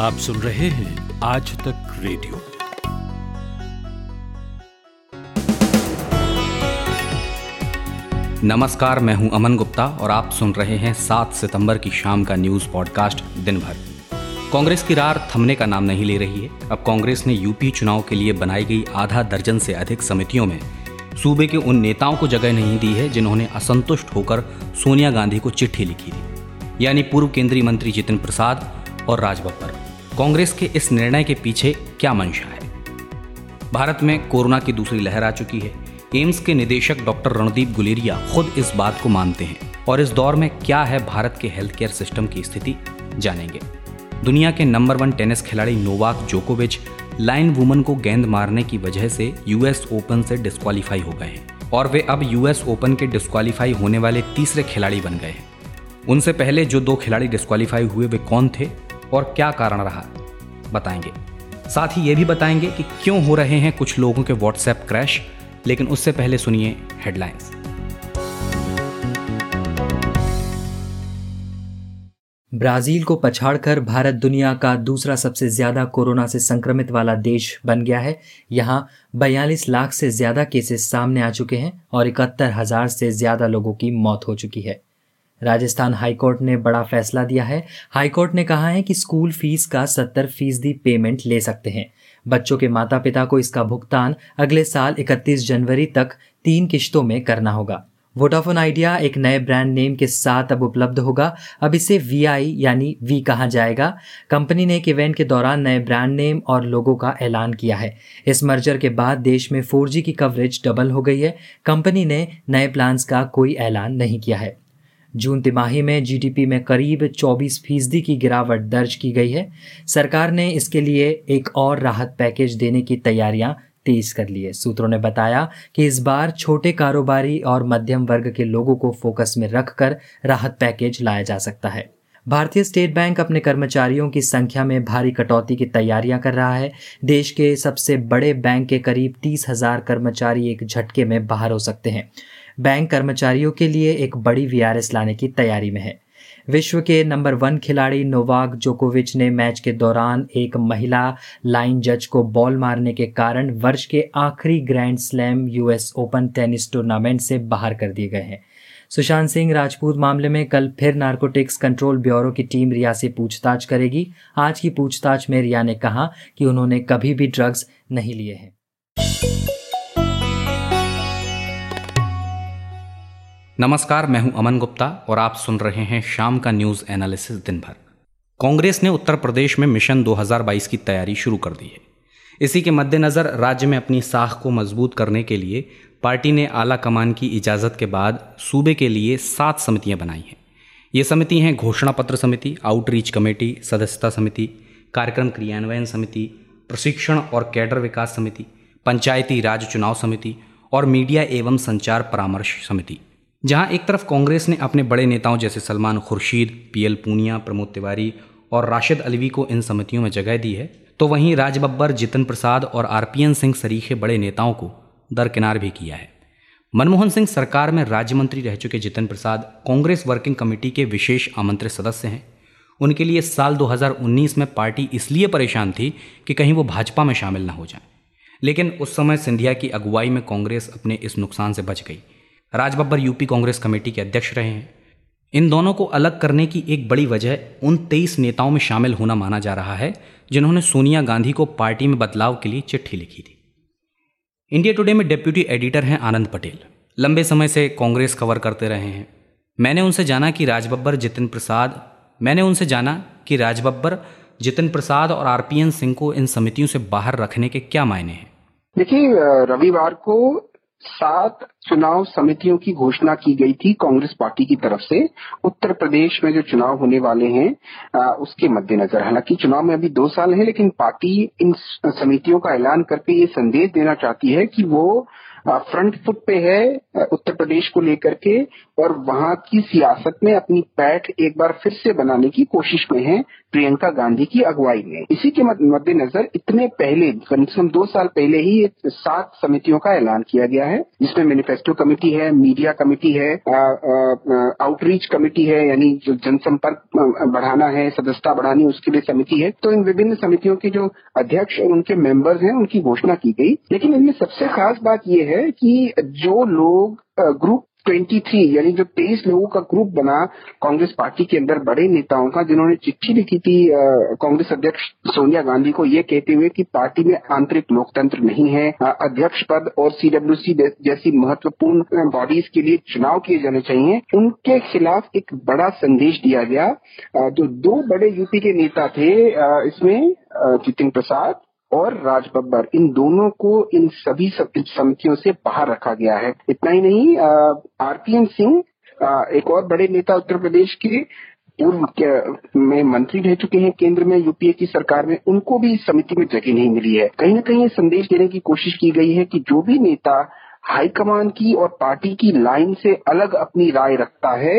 आप सुन रहे हैं आज तक रेडियो। नमस्कार, मैं हूँ अमन गुप्ता और आप सुन रहे हैं 7 सितंबर की शाम का न्यूज़ पॉडकास्ट दिन भर कांग्रेस की रार थमने का नाम नहीं ले रही है। अब कांग्रेस ने यूपी चुनाव के लिए बनाई गई आधा दर्जन से अधिक समितियों में सूबे के उन नेताओं को जगह नहीं दी है जिन्होंने असंतुष्ट होकर सोनिया गांधी को चिट्ठी लिखी थी, यानी पूर्व केंद्रीय मंत्री जितिन प्रसाद और राज बब्बर। कांग्रेस के इस निर्णय के पीछे क्या मंशा है? भारत में कोरोना की दूसरी लहर आ चुकी है। एम्स के निदेशक डॉक्टर रणदीप गुलेरिया खुद इस बात को मानते हैं और इस दौर में क्या है भारत के हेल्थ केयर सिस्टम की स्थिति जानेंगे। दुनिया के नंबर वन टेनिस खिलाड़ी नोवाक जोकोविच लाइन वुमन को गेंद मारने की वजह से यूएस ओपन से डिस्कालीफाई हो गए हैं और वे अब यूएस ओपन के डिस्कालीफाई होने वाले तीसरे खिलाड़ी बन गए हैं। उनसे पहले जो दो खिलाड़ी डिस्कालीफाई हुए, वे कौन थे? और क्या कारण रहा? बताएँगे। साथ ही ये भी बताएँगे कि क्यों हो रहे हैं कुछ लोगों के व्हाट्सएप क्रैश, लेकिन उससे पहले सुनिए हेडलाइंस। ब्राज़ील को पछाड़कर भारत दुनिया का दूसरा सबसे ज़्यादा कोरोना से संक्रमित वाला देश बन गया है। यहाँ बयालीस लाख से ज़्यादा केसेस सामने आ चुके हैं और इकहत्तर हज़ार से ज़्यादा लोगों की मौत हो चुकी है। राजस्थान हाईकोर्ट ने बड़ा फैसला दिया है। हाईकोर्ट ने कहा है कि स्कूल फ़ीस का सत्तर फ़ीसदी पेमेंट ले सकते हैं। बच्चों के माता पिता को इसका भुगतान अगले साल 31 जनवरी तक तीन किश्तों में करना होगा। वोडाफोन आइडिया एक नए ब्रांड नेम के साथ अब उपलब्ध होगा। अब इसे वी आई यानी वी कहा जाएगा। कंपनी ने एक इवेंट के दौरान नए ब्रांड नेम और लोगों का ऐलान किया है। इस मर्जर के बाद देश में 4G की कवरेज डबल हो गई है। कंपनी ने नए प्लान्स का कोई ऐलान नहीं किया है। जून तिमाही में जीडीपी में करीब 24 फ़ीसदी की गिरावट दर्ज की गई है। सरकार ने इसके लिए एक और राहत पैकेज देने की तैयारियाँ तेज कर ली है। सूत्रों ने बताया कि इस बार छोटे कारोबारी और मध्यम वर्ग के लोगों को फोकस में रखकर राहत पैकेज लाया जा सकता है। भारतीय स्टेट बैंक अपने कर्मचारियों की संख्या में भारी कटौती की तैयारियाँ कर रहा है। देश के सबसे बड़े बैंक के करीब तीस हज़ार कर्मचारी एक झटके में बाहर हो सकते हैं। बैंक कर्मचारियों के लिए एक बड़ी वीआरएस लाने की तैयारी में है। विश्व के नंबर वन खिलाड़ी नोवाक जोकोविच ने मैच के दौरान एक महिला लाइन जज को बॉल मारने के कारण वर्ष के आखिरी grand slam US open tennis tournament से बाहर कर दिए गए हैं। सुशांत सिंह राजपूत मामले में कल फिर नार्कोटिक्स कंट्रोल ब्यूरो की टीम रिया से पूछताछ करेगी। आज की पूछताछ में रिया ने कहा कि उन्होंने कभी भी ड्रग्स नहीं लिए हैं। नमस्कार, मैं हूँ अमन गुप्ता और आप सुन रहे हैं शाम का न्यूज़ एनालिसिस दिन भर कांग्रेस ने उत्तर प्रदेश में मिशन 2022 की तैयारी शुरू कर दी है। इसी के मद्देनज़र राज्य में अपनी साख को मज़बूत करने के लिए पार्टी ने आला कमान की इजाज़त के बाद सूबे के लिए सात समितियाँ बनाई हैं। ये समिति हैं घोषणा पत्र समिति, आउटरीच कमेटी, सदस्यता समिति, कार्यक्रम क्रियान्वयन समिति, प्रशिक्षण और कैडर विकास समिति, पंचायती राज चुनाव समिति और मीडिया एवं संचार परामर्श समिति। जहाँ एक तरफ़ कांग्रेस ने अपने बड़े नेताओं जैसे सलमान खुर्शीद पीएल पूनिया, प्रमोद तिवारी और राशिद अलवी को इन समितियों में जगह दी है तो वहीं राज बब्बर जितन प्रसाद और आरपीएन सिंह सरीखे बड़े नेताओं को दरकिनार भी किया है। मनमोहन सिंह सरकार में राज्य मंत्री रह चुके जितन प्रसाद कांग्रेस वर्किंग कमेटी के विशेष आमंत्रित सदस्य हैं। उनके लिए साल 2019 में पार्टी इसलिए परेशान थी कि कहीं वो भाजपा में शामिल न हो जाए। लेकिन उस समय सिंधिया की अगुवाई में कांग्रेस अपने इस नुकसान से बच गई। Raj Babbar UP Congress committee के अध्यक्ष रहे हैं। इन दोनों को अलग करने की एक बड़ी वजह उन तेईस नेताओं में शामिल होना माना जा रहा है, जिन्होंने सोनिया गांधी को पार्टी में बदलाव के लिए चिट्ठी लिखी थी। इंडिया टुडे में डेप्यूटी एडिटर हैं आनंद पटेल। लंबे समय से कांग्रेस कवर करते रहे हैं। मैंने उनसे जाना कि राजबब्बर जितिन प्रसाद, मैंने उनसे जाना कि राजबब्बर जितिन प्रसाद और आरपीएन सिंह को इन समितियों से बाहर रखने के क्या मायने हैं। देखिए रविवार को सात चुनाव समितियों की घोषणा की गई थी कांग्रेस पार्टी की तरफ़ से। उत्तर प्रदेश में जो चुनाव होने वाले हैं उसके मद्देनजर। हालाँकि चुनाव में अभी दो साल है, लेकिन पार्टी इन समितियों का ऐलान करके ये संदेश देना चाहती है कि वो फ्रंट फुट पे है उत्तर प्रदेश को लेकर के, और वहाँ की सियासत में अपनी पैठ एक बार फिर से बनाने की कोशिश में है प्रियंका गांधी की अगुवाई में। इसी के मद्देनजर इतने पहले, कम से कम दो साल पहले ही सात समितियों का ऐलान किया गया है, जिसमें मैनिफेस्टो कमेटी है मीडिया कमेटी है आउटरीच कमेटी है, यानी जो जनसंपर्क बढ़ाना है, सदस्यता बढ़ानी उसके लिए समिति है। तो इन विभिन्न समितियों के जो अध्यक्ष और उनके मेंबर्स हैं, उनकी घोषणा की गई। लेकिन इनमें सबसे खास बात यह है कि जो लोग ग्रुप 23 यानी जो 23 लोगों का ग्रुप बना कांग्रेस पार्टी के अंदर बड़े नेताओं का, जिन्होंने चिट्ठी लिखी थी कांग्रेस अध्यक्ष सोनिया गांधी को ये कहते हुए कि पार्टी में आंतरिक लोकतंत्र नहीं है अध्यक्ष पद और सीडब्ल्यूसी जैसी महत्वपूर्ण बॉडीज के लिए चुनाव किए जाने चाहिए। उनके खिलाफ एक बड़ा संदेश दिया गया। जो दो बड़े यूपी के नेता थे इसमें जितिन प्रसाद और राज बब्बर, इन दोनों को इन सभी समितियों से बाहर रखा गया है। इतना ही नहीं आरपीएन सिंह एक और बड़े नेता उत्तर प्रदेश के पूर्व में मंत्री रह चुके हैं केंद्र में, यूपीए की सरकार में, उनको भी इस समिति में जगह नहीं मिली है। कहीं ना कहीं ये संदेश देने की कोशिश की गई है कि जो भी नेता हाईकमान की और पार्टी की लाइन से अलग अपनी राय रखता है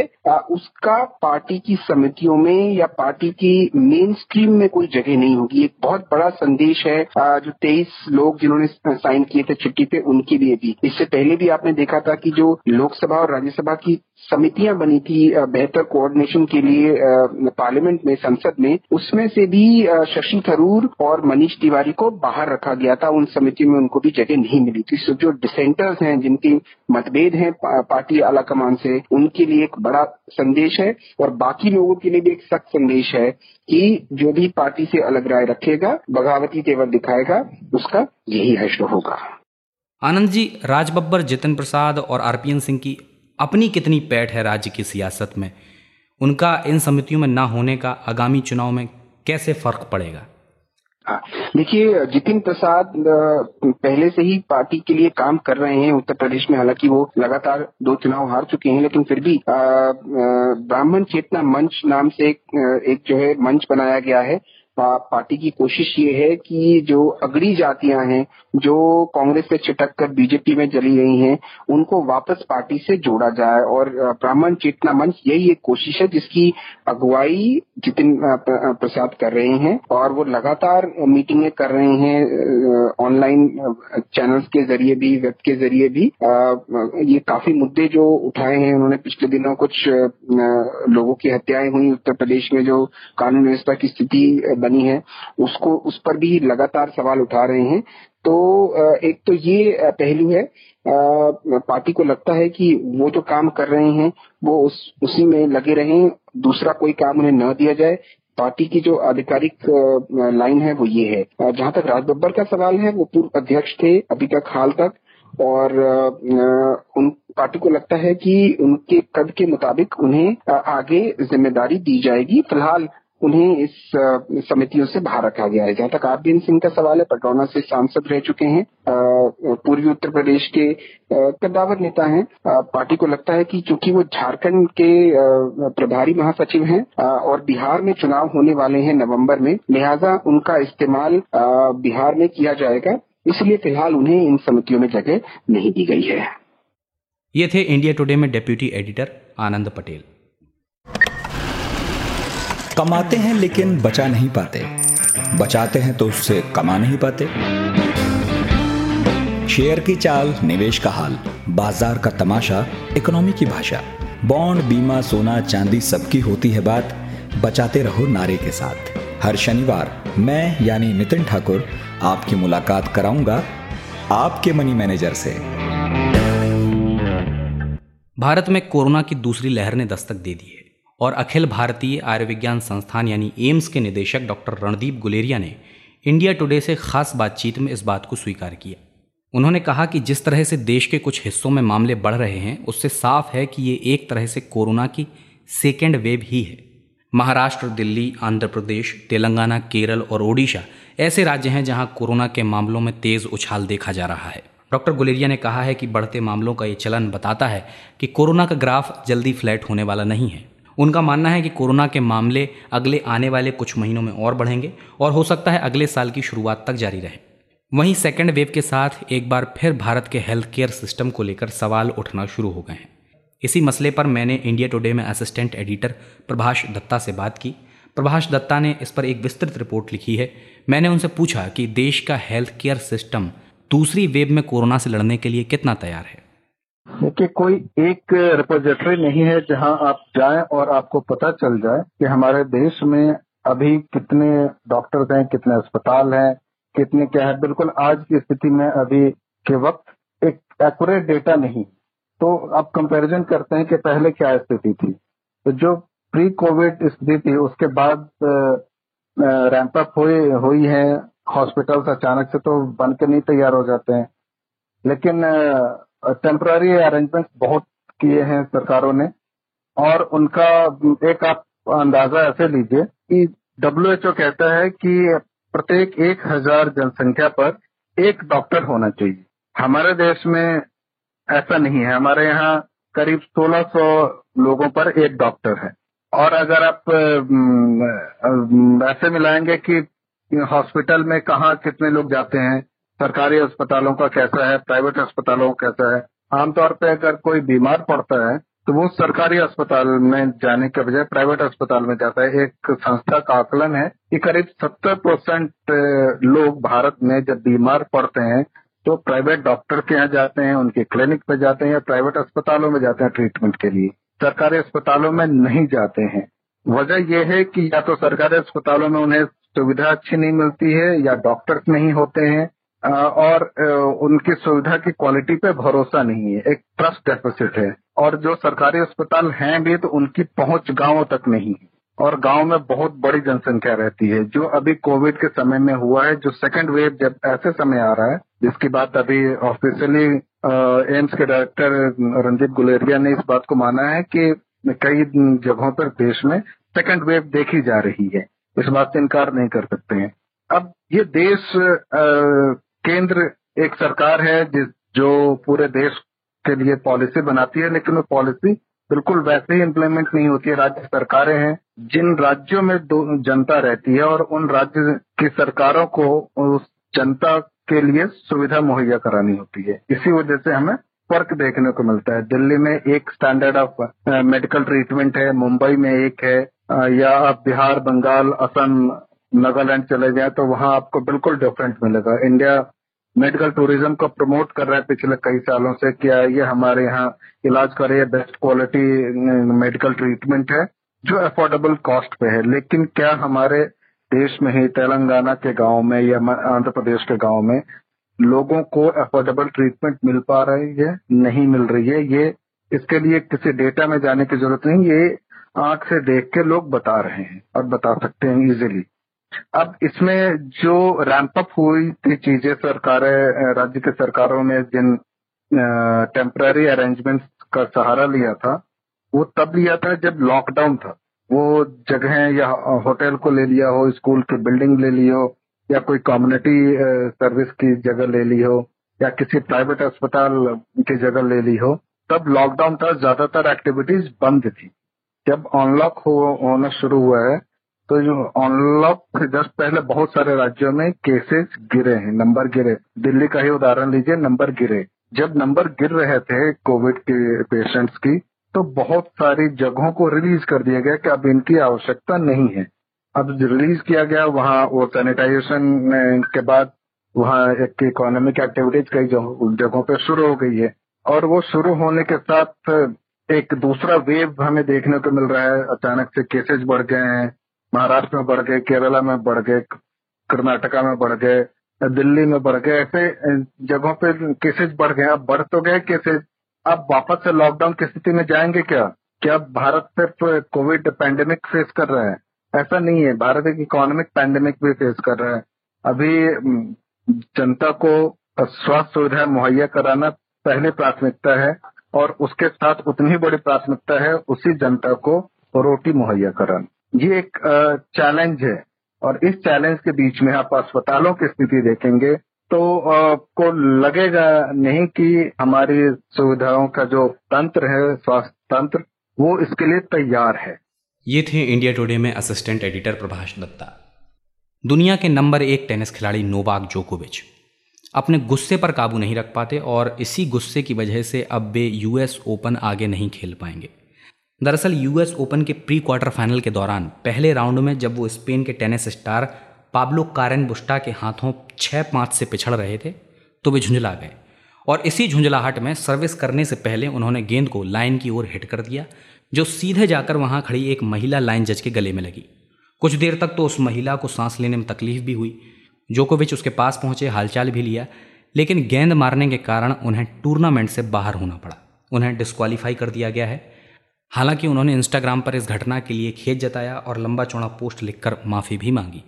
उसका पार्टी की समितियों में या पार्टी की मेन स्ट्रीम में कोई जगह नहीं होगी? एक बहुत बड़ा संदेश है जो तेईस लोग जिन्होंने साइन किए थे चिट्ठी पे, उनके लिए भी। इससे पहले भी आपने देखा था कि जो लोकसभा और राज्यसभा की समितियाँ बनी थी बेहतर कोऑर्डिनेशन के लिए पार्लियामेंट में, संसद में, उसमें से भी शशि थरूर और मनीष तिवारी को बाहर रखा गया था। उन समितियों में उनको भी जगह नहीं मिली थी। जो डिसेंटर्स हैं, जिनकी मतभेद हैं पार्टी आला कमान से, उनके लिए एक बड़ा संदेश है और बाकी लोगों के लिए भी एक सख्त संदेश है कि जो भी पार्टी से अलग राय रखेगा, बगावती तेवर दिखाएगा, उसका यही हश्र होगा। आनंद जी, राजबब्बर जितिन प्रसाद और आरपीएन सिंह की अपनी कितनी पैठ है राज्य की सियासत में? उनका इन समितियों में ना होने का आगामी चुनाव में कैसे फ़र्क पड़ेगा? हाँ, देखिए जितिन प्रसाद पहले से ही पार्टी के लिए काम कर रहे हैं उत्तर प्रदेश में। हालाँकि वो लगातार दो चुनाव हार चुके हैं लेकिन फिर भी ब्राह्मण चेतना मंच नाम से एक, एक जो है मंच बनाया गया है। पार्टी की कोशिश ये है कि जो अगड़ी जातियाँ हैं, जो कांग्रेस से छिटक कर बीजेपी में चली गई हैं, उनको वापस पार्टी से जोड़ा जाए। और ब्राह्मण चेतना मंच यही एक कोशिश है जिसकी अगुवाई जितिन प्रसाद कर रहे हैं। और वो लगातार मीटिंगें कर रहे हैं ऑनलाइन चैनल्स के ज़रिए भी, वेब के ज़रिए भी। ये काफ़ी मुद्दे जो उठाए हैं उन्होंने पिछले दिनों कुछ लोगों की हत्याएँ हुई उत्तर प्रदेश में जो कानून व्यवस्था की स्थिति बनी है, उसको, उस पर भी लगातार सवाल उठा रहे हैं। तो एक तो ये पहलू है पार्टी को लगता है कि वो जो काम कर रहे हैं, वो उस, उसी में लगे रहें, दूसरा कोई काम उन्हें न दिया जाए। पार्टी की जो आधिकारिक लाइन है, वो ये है। जहाँ तक राज बब्बर का सवाल है, वो पूर्व अध्यक्ष थे अभी तक हाल तक, और उन, पार्टी को लगता है कि उनके कद के मुताबिक उन्हें आगे ज़िम्मेदारी दी जाएगी। फ़िलहाल उन्हें इस समितियों से बाहर रखा गया है। जहाँ तक आरबीएन सिंह का सवाल है, पटौना से सांसद रह चुके हैं पूर्वी उत्तर प्रदेश के कद्दावर नेता हैं। पार्टी को लगता है कि चूँकि वो झारखंड के प्रभारी महासचिव हैं और बिहार में चुनाव होने वाले हैं नवंबर में, लिहाजा उनका इस्तेमाल बिहार में किया जाएगा। इसलिए फ़िलहाल उन्हें इन समितियों में जगह नहीं दी गई है। ये थे इंडिया टुडे में डेप्यूटी एडिटर आनंद पटेल। कमाते हैं, लेकिन बचा नहीं पाते। बचाते हैं तो उससे कमा नहीं पाते। शेयर की चाल, निवेश का हाल, बाज़ार का तमाशा, इकोनॉमी की भाषा। बॉन्ड, बीमा, सोना, चांदी सबकी होती है बात। बचाते रहो नारे के साथ। हर शनिवार मैं, यानी नितिन ठाकुर, आपकी मुलाकात कराऊँगा आपके मनी मैनेजर से। भारत में कोरोना की दूसरी लहर ने दस्तक दे दी है। और अखिल भारतीय आयुर्विज्ञान संस्थान यानी एम्स के निदेशक डॉक्टर रणदीप गुलेरिया ने इंडिया टुडे से खास बातचीत में इस बात को स्वीकार किया। उन्होंने कहा कि जिस तरह से देश के कुछ हिस्सों में मामले बढ़ रहे हैं, उससे साफ़ है कि ये एक तरह से कोरोना की सेकेंड वेव ही है। महाराष्ट्र, दिल्ली, आंध्र प्रदेश, तेलंगाना, केरल और ओडिशा ऐसे राज्य हैं जहाँ कोरोना के मामलों में तेज उछाल देखा जा रहा है। डॉक्टर गुलेरिया ने कहा है कि बढ़ते मामलों का ये चलन बताता है कि कोरोना का ग्राफ जल्दी फ्लैट होने वाला नहीं है। उनका मानना है कि कोरोना के मामले अगले आने वाले कुछ महीनों में और बढ़ेंगे और हो सकता है अगले साल की शुरुआत तक जारी रहे। वहीं सेकेंड वेव के साथ एक बार फिर भारत के हेल्थ केयर सिस्टम को लेकर सवाल उठना शुरू हो गए हैं। इसी मसले पर मैंने इंडिया टुडे में असिस्टेंट एडिटर प्रभाष दत्ता से बात की। प्रभाष दत्ता ने इस पर एक विस्तृत रिपोर्ट लिखी है। मैंने उनसे पूछा कि देश का हेल्थ केयर सिस्टम दूसरी वेब में कोरोना से लड़ने के लिए कितना तैयार है? देखिए कोई एक रिपोजिटरी नहीं है जहाँ आप जाएँ और आपको पता चल जाए कि हमारे देश में अभी कितने डॉक्टर्स हैं, कितने अस्पताल हैं, कितने क्या है। बिल्कुल आज की स्थिति में अभी के वक्त एक एक्यूरेट डेटा नहीं। तो आप कंपैरिजन करते हैं कि पहले क्या स्थिति थी। तो जो प्री कोविड स्थिति थी, उसके बाद रैंप अप हुई हुई है। हॉस्पिटल्स अचानक से तो बन के नहीं तैयार हो जाते हैं। लेकिन टेम्पररी अरेंजमेंट बहुत किए हैं सरकारों ने। और उनका, एक आप अंदाज़ा ऐसे लीजिए कि डब्ल्यूएचओ कहता है कि प्रत्येक एक हज़ार जनसंख्या पर एक डॉक्टर होना चाहिए। हमारे देश में ऐसा नहीं है। हमारे यहाँ करीब 1600 लोगों पर एक डॉक्टर है। और अगर आप ऐसे मिलाएँगे कि हॉस्पिटल में कहा कितने लोग जाते हैं सरकारी अस्पतालों का कैसा है? प्राइवेट अस्पतालों का कैसा है? आमतौर पर अगर कोई बीमार पड़ता है तो वो सरकारी अस्पताल में जाने के बजाय प्राइवेट अस्पताल में जाता है। एक संस्था का आकलन है कि करीब सत्तर परसेंट लोग भारत में जब बीमार पड़ते हैं तो प्राइवेट डॉक्टर के यहाँ जाते हैं, उनके क्लिनिक पे जाते हैं या प्राइवेट अस्पतालों में जाते हैं ट्रीटमेंट के लिए। सरकारी अस्पतालों में नहीं जाते हैं। वजह यह है कि या तो सरकारी अस्पतालों में उन्हें सुविधा अच्छी नहीं मिलती है या डॉक्टर्स नहीं होते हैं। और उनकी सुविधा की क्वालिटी पे भरोसा नहीं है, एक ट्रस्ट डेफिसिट है। और जो सरकारी अस्पताल हैं भी तो उनकी पहुँच गाँवों तक नहीं है। और गाँव में बहुत बड़ी जनसंख्या रहती है। जो अभी कोविड के समय में हुआ है, जो सेकेंड वेव जब ऐसे समय आ रहा है, जिसकी बात अभी ऑफिशियली एम्स के डायरेक्टर रंजीत गुलेरिया ने इस बात को माना है कि कई जगहों पर देश में सेकेंड वेव देखी जा रही है। इस बात से इनकार नहीं कर सकते हैं। अब ये देश केंद्र एक सरकार है जिस, जो पूरे देश के लिए पॉलिसी बनाती है, लेकिन वो पॉलिसी बिल्कुल वैसे ही इम्प्लीमेंट नहीं होती है। राज्य सरकारें हैं। जिन राज्यों में दो, जनता रहती है और उन राज्य की सरकारों को उस जनता के लिए सुविधा मुहैया करानी होती है। इसी वजह से हमें फ़र्क देखने को मिलता है। दिल्ली में एक स्टैंडर्ड ऑफ़ मेडिकल ट्रीटमेंट है, मुंबई में एक है या आप बिहार, बंगाल, असम नागालैंड चले जाए तो वहाँ आपको बिल्कुल डिफरेंट मिलेगा। इंडिया मेडिकल टूरिज़्म को प्रमोट कर रहा है पिछले कई सालों से क्या ये हमारे यहाँ इलाज करे ये बेस्ट क्वालिटी मेडिकल ट्रीटमेंट है, जो अफोर्डेबल कॉस्ट पे है। लेकिन क्या हमारे देश में ही, तेलंगाना के गाँव में या आंध्र प्रदेश के गाँव में लोगों को अफोर्डेबल ट्रीटमेंट मिल पा रही है, नहीं मिल रही है, ये इसके लिए किसी डेटा में जाने की ज़रूरत नहीं, ये आँख से देख के लोग बता रहे हैं और बता सकते हैं इजीली अब इसमें जो रैंप अप हुई थी चीज़ें सरकारें राज्य के सरकारों ने जिन टेम्पररी अरेंजमेंट का सहारा लिया था वो तब लिया था जब लॉकडाउन था। वो जगह या होटल को ले लिया हो स्कूल की बिल्डिंग ले ली हो या कोई कम्युनिटी सर्विस की जगह ले ली हो या किसी प्राइवेट अस्पताल की जगह ले ली हो तब लॉकडाउन था ज़्यादातर एक्टिविटीज़ बंद थी। जब अनलॉक हो, होना शुरू हुआ है तो जो अनलॉक जस्ट पहले बहुत सारे राज्यों में केसेस गिरे हैं नंबर गिरे। दिल्ली का ही उदाहरण लीजिए नंबर गिरे। जब नंबर गिर रहे थे कोविड के पेशेंट्स की तो बहुत सारी जगहों को रिलीज़ कर दिया गया कि अब इनकी आवश्यकता नहीं है। अब रिलीज़ किया गया, वहाँ वो सैनिटाइजेशन के बाद वहाँ एक इकोनॉमिक एक्टिविटीज़ कई जगहों पे शुरू हो गई है। और वो शुरू होने के साथ, एक दूसरा वेव हमें देखने को मिल रहा है। अचानक से केसेस बढ़ गए हैं। महाराष्ट्र में बढ़ गए केरला में बढ़ गए कर्नाटका में बढ़ गए दिल्ली में बढ़ गए ऐसे जगहों पे केसेस बढ़ गए। अब बढ़ तो गए केसेस अब वापस से लॉकडाउन की स्थिति में जाएँगे क्या? क्या भारत सिर्फ़ कोविड पैंडेमिक फेस कर रहा है? ऐसा नहीं है। भारत एक इकोनॉमिक पैंडेमिक भी फेस कर रहा है। अभी जनता को स्वास्थ्य सुविधा मुहैया कराना पहली प्राथमिकता है और उसके साथ उतनी बड़ी प्राथमिकता है, उसी जनता को रोटी मुहैया कराना। ये एक चैलेंज है। और इस चैलेंज के बीच में आप अस्पतालों की स्थिति देखेंगे तो आपको लगेगा नहीं कि हमारी सुविधाओं का जो तंत्र है, स्वास्थ्य तंत्र, वो इसके लिए तैयार है। ये थे इंडिया टुडे में असिस्टेंट एडिटर प्रभाष दत्ता। दुनिया के नंबर एक टेनिस खिलाड़ी नोवाक जोकोविच। अपने गुस्से पर काबू नहीं रख पाते और इसी गुस्से की वजह से अब वे यूएस ओपन आगे नहीं खेल पाएँगे। दरअसल यूएस ओपन के प्री क्वार्टर फाइनल के दौरान पहले राउंड में जब वो स्पेन के tennis star Pablo Carreno Busta के हाथों छः पाँच से पिछड़ रहे थे तो वे झुंझला गए। और इसी झुंझलाहट में सर्विस करने से पहले उन्होंने गेंद को लाइन की ओर हिट कर दिया, जो सीधे जाकर वहाँ खड़ी एक महिला लाइन जज के गले में लगी। कुछ देर तक तो उस महिला को सांस लेने में तकलीफ़ भी हुई। जोकोविच उसके पास पहुँचे, हालचाल भी लिया, लेकिन गेंद मारने के कारण उन्हें टूर्नामेंट से बाहर होना पड़ा। उन्हें डिस्कालीफाई कर दिया गया है। हालाँकि उन्होंने इंस्टाग्राम पर इस घटना के लिए खेत जताया और लंबा चौड़ा पोस्ट लिखकर माफ़ी भी मांगी।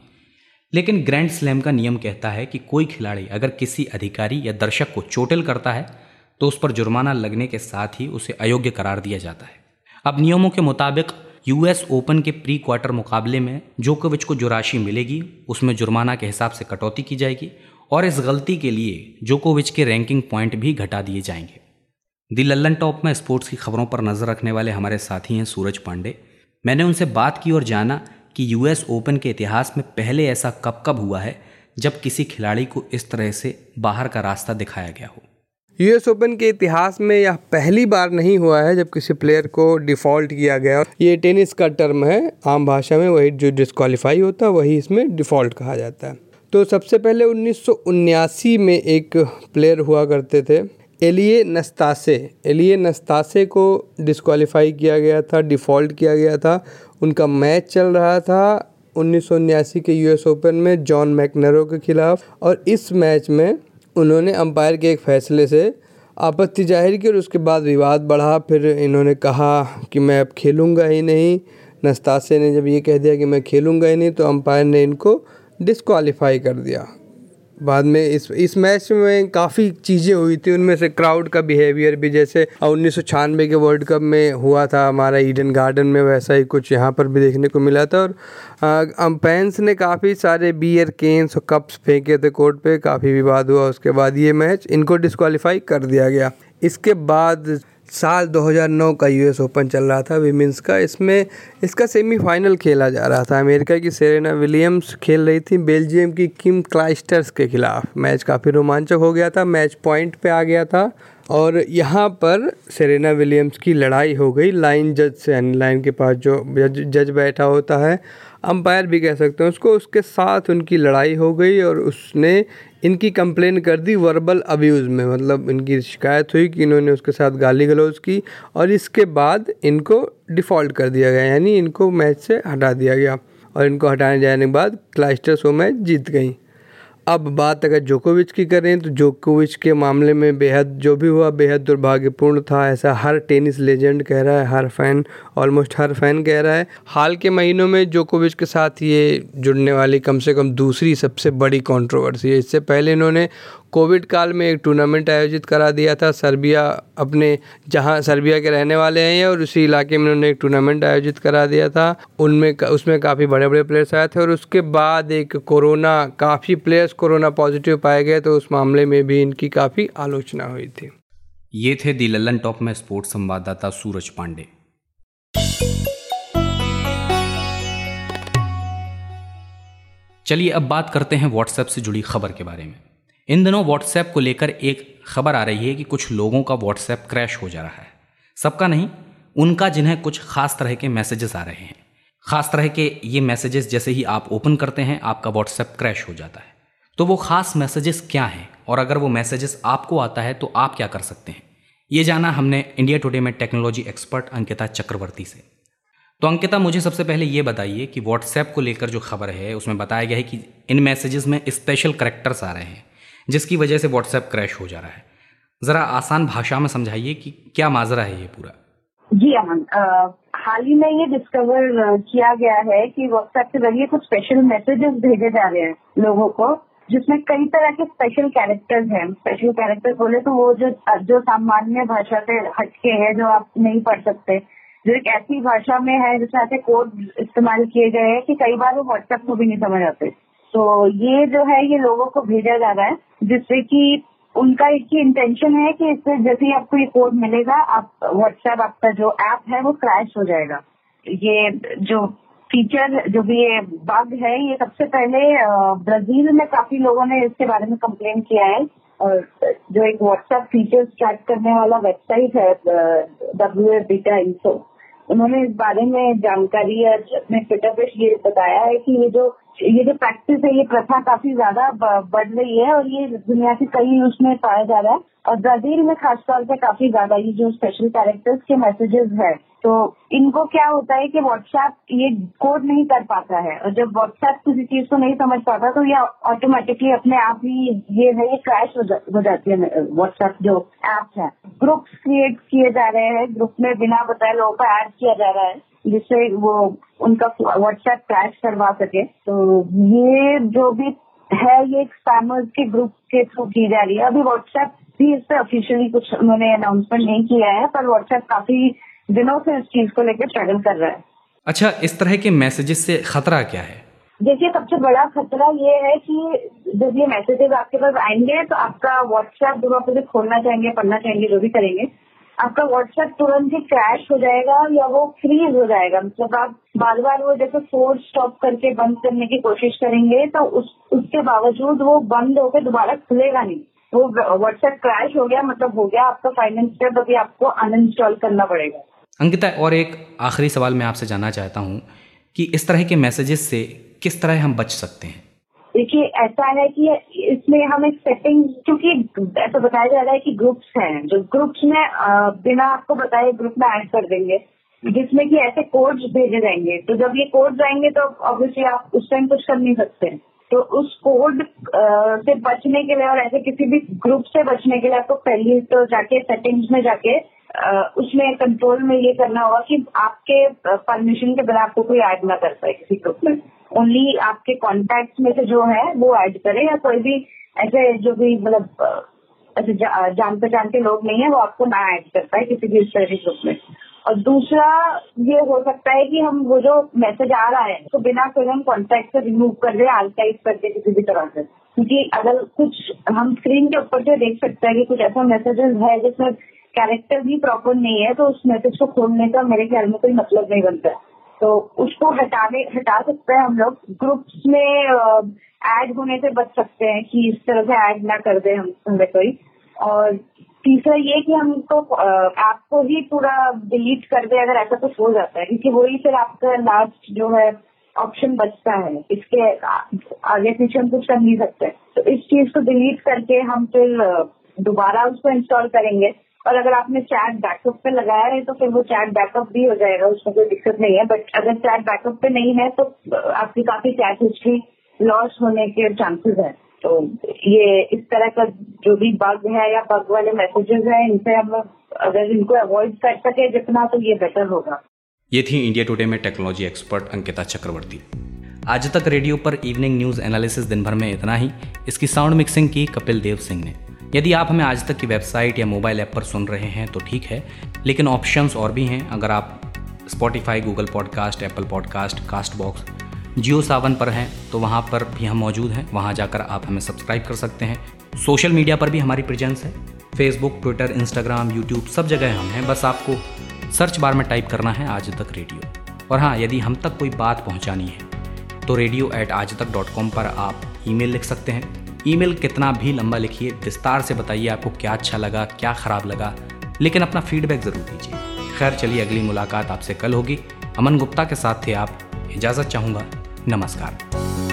लेकिन ग्रैंड स्लैम का नियम कहता है कि कोई खिलाड़ी अगर किसी अधिकारी या दर्शक को चोटिल करता है तो उस पर जुर्माना लगने के साथ ही उसे अयोग्य करार दिया जाता है। अब नियमों के मुताबिक यूएस ओपन के प्री क्वार्टर मुकाबले में जोकोविच को जो राशि मिलेगी, उसमें जुर्माना के हिसाब से कटौती की जाएगी और इस गलती के लिए जोकोविच के रैंकिंग पॉइंट भी घटा दिए जाएँगे। दी लल्लन टॉप में स्पोर्ट्स की खबरों पर नज़र रखने वाले हमारे साथी हैं सूरज पांडे। मैंने उनसे बात की और जाना कि यूएस ओपन के इतिहास में पहले ऐसा कब कब हुआ है, जब किसी खिलाड़ी को इस तरह से बाहर का रास्ता दिखाया गया हो। यूएस ओपन के इतिहास में यह पहली बार नहीं हुआ है जब किसी प्लेयर को डिफ़ॉल्ट किया गया। ये टेनिस का टर्म है, आम भाषा में वही जो डिस्कालीफाई होता है वही इसमें डिफ़ॉल्ट कहा जाता है। तो सबसे पहले उन्नीस में एक प्लेयर हुआ करते थे एलिए नस्तासे एलिए नस्तासे को डिस्कालीफाई किया गया था डिफ़ॉल्ट किया गया था। उनका मैच चल रहा था उन्नीस के यूएस ओपन में जॉन मैकनरो के खिलाफ और इस मैच में उन्होंने अंपायर के एक फ़ैसले से आपत्ति ज़ाहिर की और उसके बाद विवाद बढ़ा। फिर इन्होंने कहा कि मैं अब खेलूँगा ही नहीं। नस्तासे ने जब ये कह दिया कि मैं खेलूँगा ही नहीं तो अंपायर ने इनको डिसक्वालीफाई कर दिया। बाद में इस इस मैच में काफ़ी चीज़ें हुई थी, उनमें से क्राउड का बिहेवियर भी जैसे उन्नीस सौ छियानवे के वर्ल्ड कप में हुआ था हमारा ईडन गार्डन में, वैसा ही कुछ यहाँ पर भी देखने को मिला था। और अम्पैंस ने काफ़ी सारे बियर केन्स और कप्स फेंके थे कोर्ट पे, काफ़ी विवाद हुआ, उसके बाद ये मैच इनको डिस्कालीफाई कर दिया गया। इसके बाद साल 2009 का यूएस ओपन चल रहा था। विमेंस का इसमें, इसका सेमीफाइनल खेला जा रहा था। अमेरिका की सेरेना विलियम्स खेल रही थी। बेल्जियम की किम क्लाइस्टर्स के खिलाफ। मैच काफ़ी रोमांचक हो गया था। मैच पॉइंट पे आ गया था और यहाँ पर सेरेना विलियम्स की लड़ाई हो गई। लाइन जज से, यानी लाइन के पास जो जज जज बैठा होता है, अंपायर भी कह सकते हैं उसको। उसके साथ उनकी लड़ाई हो गई और उसने इनकी कंप्लेन कर दी वर्बल अब्यूज़ में। मतलब इनकी शिकायत हुई कि इन्होंने उसके साथ गाली गलौज की और इसके बाद इनको डिफ़ॉल्ट कर दिया गया, यानी इनको मैच से हटा दिया गया और इनको हटाने जाने के बाद क्लाइस्टर्स वो मैच जीत गई। अब बात अगर जोकोविच की करें तो जोकोविच के मामले में बेहद जो भी हुआ, बेहद दुर्भाग्यपूर्ण था। ऐसा हर टेनिस लेजेंड कह रहा है, हर फ़ैन ऑलमोस्ट हर फ़ैन कह रहा है। हाल के महीनों में जोकोविच के साथ ये जुड़ने वाली कम से कम दूसरी सबसे बड़ी कंट्रोवर्सी है। इससे पहले इन्होंने कोविड काल में एक टूर्नामेंट आयोजित करा दिया था। सर्बिया अपने, जहाँ सर्बिया के रहने वाले हैं और उसी इलाके में उन्होंने एक टूर्नामेंट आयोजित करा दिया था। उनमें उसमें काफ़ी बड़े बड़े प्लेयर्स आए थे और उसके बाद एक कोरोना, काफ़ी प्लेयर्स कोरोना पॉजिटिव पाए गए तो उस मामले में भी इनकी काफ़ी आलोचना हुई थी। ये थे दी लल्लन टॉप में स्पोर्ट्स संवाददाता सूरज पांडे। चलिए अब बात करते हैं व्हाट्सएप से जुड़ी खबर के बारे में। इन दिनों व्हाट्सएप को लेकर एक खबर आ रही है कि कुछ लोगों का व्हाट्सएप क्रैश हो जा रहा है। सबका नहीं, उनका जिन्हें कुछ खास तरह के मैसेजेस आ रहे हैं। खास तरह के ये मैसेजेस जैसे ही आप ओपन करते हैं, आपका व्हाट्सएप क्रैश हो जाता है। तो वो खास मैसेजेस क्या हैं? और अगर वो मैसेजेस आपको आता है तो आप क्या कर सकते हैं? ये जाना हमने इंडिया टुडे में टेक्नोलॉजी एक्सपर्ट अंकिता चक्रवर्ती से। तो अंकिता, मुझे सबसे पहले ये बताइए कि व्हाट्सएप को लेकर जो खबर है, उसमें बताया गया है कि इन मैसेजेस में स्पेशल करेक्टर्स आ रहे हैं। जिसकी वजह से व्हाट्सएप क्रैश हो जा रहा है। ज़रा आसान भाषा में समझाइए कि क्या माजरा है ये पूरा। जी अमन हाल ही में ये डिस्कवर किया गया है कि व्हाट्सएप के ज़रिए कुछ स्पेशल मैसेजेस भेजे जा रहे हैं लोगों को, जिसमें कई तरह के स्पेशल कैरेक्टर्स हैं। स्पेशल कैरेक्टर्स बोले तो वो जो जो सामान्य भाषा से हटके हैं, जो आप नहीं पढ़ सकते। जो एक ऐसी भाषा में है जिसमें ऐसे कोड इस्तेमाल किए गए हैं कि कई बार वो व्हाट्सएप को भी नहीं समझ आते। तो ये जो है, ये लोगों को भेजा जा रहा है, जिससे कि उनका एक ही इंटेंशन है कि इससे जैसे ही आपको ये कोड मिलेगा, आप व्हाट्सएप आपका जो ऐप है वो क्रैश हो जाएगा। ये जो फीचर जो भी ये बग है, ये सबसे पहले ब्राज़ील में काफ़ी लोगों ने इसके बारे में कंप्लेन किया है। और जो एक व्हाट्सएप फीचर ट्रैक करने वाला वेबसाइट है डब्ल्यू एफ़ बीटा इंफो उन्होंने इस बारे में जानकारी अपने ट्विटर पे ये बताया है कि ये जो ये जो प्रैक्टिस है ये प्रथा काफ़ी ज़्यादा बढ़ रही है और ये दुनिया के कई न्यूज़ में पाया जा रहा है। और ब्राज़ील में खासतौर पे काफ़ी ज़्यादा ये जो स्पेशल कैरेक्टर्स के मैसेजेस है तो इनको क्या होता है कि व्हाट्सएप ये कोड नहीं कर पाता है। और जब व्हाट्सएप किसी चीज़ को नहीं समझ पाता तो ये ऑटोमेटिकली अपने आप ही ये है ये क्रैश हो, जाती है व्हाट्सएप जो ऐप है। ग्रुप्स क्रिएट किए जा रहे हैं ग्रुप में बिना बताए लोगों को ऐड किया जा रहा है। जिससे वो उनका व्हाट्सएप क्रैश करवा सके। तो ये जो भी है ये एक स्पैमर्स के ग्रुप के थ्रू की जा रही है। अभी व्हाट्सएप भी इस पर ऑफिशियली कुछ उन्होंने अनाउंसमेंट नहीं किया है पर व्हाट्सएप काफ़ी दिनों से इस चीज़ को लेकर स्ट्रगल कर रहा है। अच्छा इस तरह के मैसेजेस से खतरा क्या है? देखिए सबसे बड़ा खतरा ये है कि जब ये मैसेजेस आपके पास आएँगे तो आपका व्हाट्सएप जो आप उसे खोलना चाहेंगे पढ़ना चाहेंगे जो भी करेंगे आपका व्हाट्सएप तुरंत ही क्रैश हो जाएगा या वो फ्रीज हो जाएगा। मतलब आप बार बार वो जैसे फोर्स स्टॉप करके बंद करने की कोशिश करेंगे तो उस, उसके बावजूद वो बंद होकर दोबारा खुलेगा नहीं। वो व्हाट्सएप क्रैश हो गया मतलब हो गया आपका फाइनेंस स्टेप अभी आपको अनइंस्टॉल करना पड़ेगा। अंकिता, और एक आखिरी सवाल मैं आपसे जानना चाहता हूँ कि इस तरह के मैसेजेस से किस तरह हम बच सकते हैं? देखिए, ऐसा है कि इसमें हम एक सेटिंग क्योंकि ऐसा बताया जा रहा है कि ग्रुप्स हैं। जो ग्रुप्स में बिना आपको बताए ग्रुप में ऐड कर देंगे। जिसमें कि ऐसे कोड्स भेजे जाएँगे। तो जब ये कोड्स आएँगे तो ऑब्वियसली आप उस टाइम कुछ कर नहीं सकते। तो उस कोड से बचने के लिए और ऐसे किसी भी ग्रुप से बचने के लिए आपको पहले तो जाके सेटिंग्स में जाके उसमें कंट्रोल में ये करना होगा कि आपके परमिशन के बिना आपको कोई ऐड ना कर पाए किसी ग्रुप में। ओनली आपके कॉन्टेक्ट में से जो है वो ऐड करे या कोई भी ऐसे जो भी मतलब ऐसे जा, जान पहचान के लोग नहीं है वो आपको ना ऐड कर पाए किसी भी स्टडी ग्रुप में। और दूसरा ये हो सकता है कि हम वो जो मैसेज आ रहा है तो बिना कोई हम कॉन्टेक्ट से रिमूव कर दे आर्काइव करके किसी भी तरह से। क्योंकि अगर कुछ हम स्क्रीन के ऊपर जो देख सकते हैं कि कुछ ऐसा मैसेजेस है जिसमें कैरेक्टर भी प्रॉपर नहीं है तो उस मैसेज को खोलने का मेरे ख्याल में कोई मतलब नहीं बनता। तो उसको हटाने, हटा सकते हैं हम लोग। ग्रुप्स में ऐड होने से बच सकते हैं कि इस तरह से ऐड ना कर दे हम हमें कोई और तीसरा ये कि हमको ऐप को ही पूरा डिलीट कर दे अगर ऐसा कुछ हो जाता है। क्योंकि वही फिर आपका लास्ट जो है ऑप्शन बचता है। इसके आगे पीछे हम कुछ कर नहीं सकते। तो इस चीज़ को डिलीट करके हम फिर दोबारा उसको इंस्टॉल करेंगे। और अगर आपने चैट बैकअप पे लगाया है तो फिर वो चैट बैकअप भी हो जाएगा, उसमें कोई दिक्कत नहीं है। बट अगर चैट बैकअप पे नहीं है तो आपकी काफ़ी चैट हिस्ट्री लॉस होने के चांसेस है। तो ये इस तरह का जो भी बग है या बग वाले मैसेजेस है, इनसे हम अगर इनको अवॉइड कर सके, जितना तो ये बेटर होगा। ये थी इंडिया टुडे में technology expert Ankita Chakraborty. Aaj Tak radio पर इवनिंग न्यूज़ एनालिसिस दिन भर में इतना ही। इसकी साउंड मिक्सिंग की कपिल देव सिंह ने। यदि आप हमें आज तक की वेबसाइट या मोबाइल ऐप पर सुन रहे हैं तो ठीक है, लेकिन ऑप्शंस और भी हैं। अगर आप Spotify Google podcast Apple podcast Castbox Jio Saavn पर हैं तो वहाँ पर भी हम मौजूद हैं। वहाँ जाकर आप हमें सब्सक्राइब कर सकते हैं। सोशल मीडिया पर भी हमारी प्रेजेंस है। फेसबुक ट्विटर इंस्टाग्राम यूट्यूब सब जगह हम हैं। बस आपको सर्च बार में टाइप करना है आज तक रेडियो और हाँ यदि हम तक कोई बात पहुँचानी है तो रेडियो एट आज तक डॉट कॉम पर आप ईमेल लिख सकते हैं। ईमेल कितना भी लंबा लिखिए, विस्तार से बताइए आपको क्या अच्छा लगा, क्या ख़राब लगा। लेकिन अपना फीडबैक ज़रूर दीजिए। खैर, चलिए अगली मुलाकात आपसे कल होगी। अमन गुप्ता के साथ थे आप। इजाज़त चाहूँगा। नमस्कार।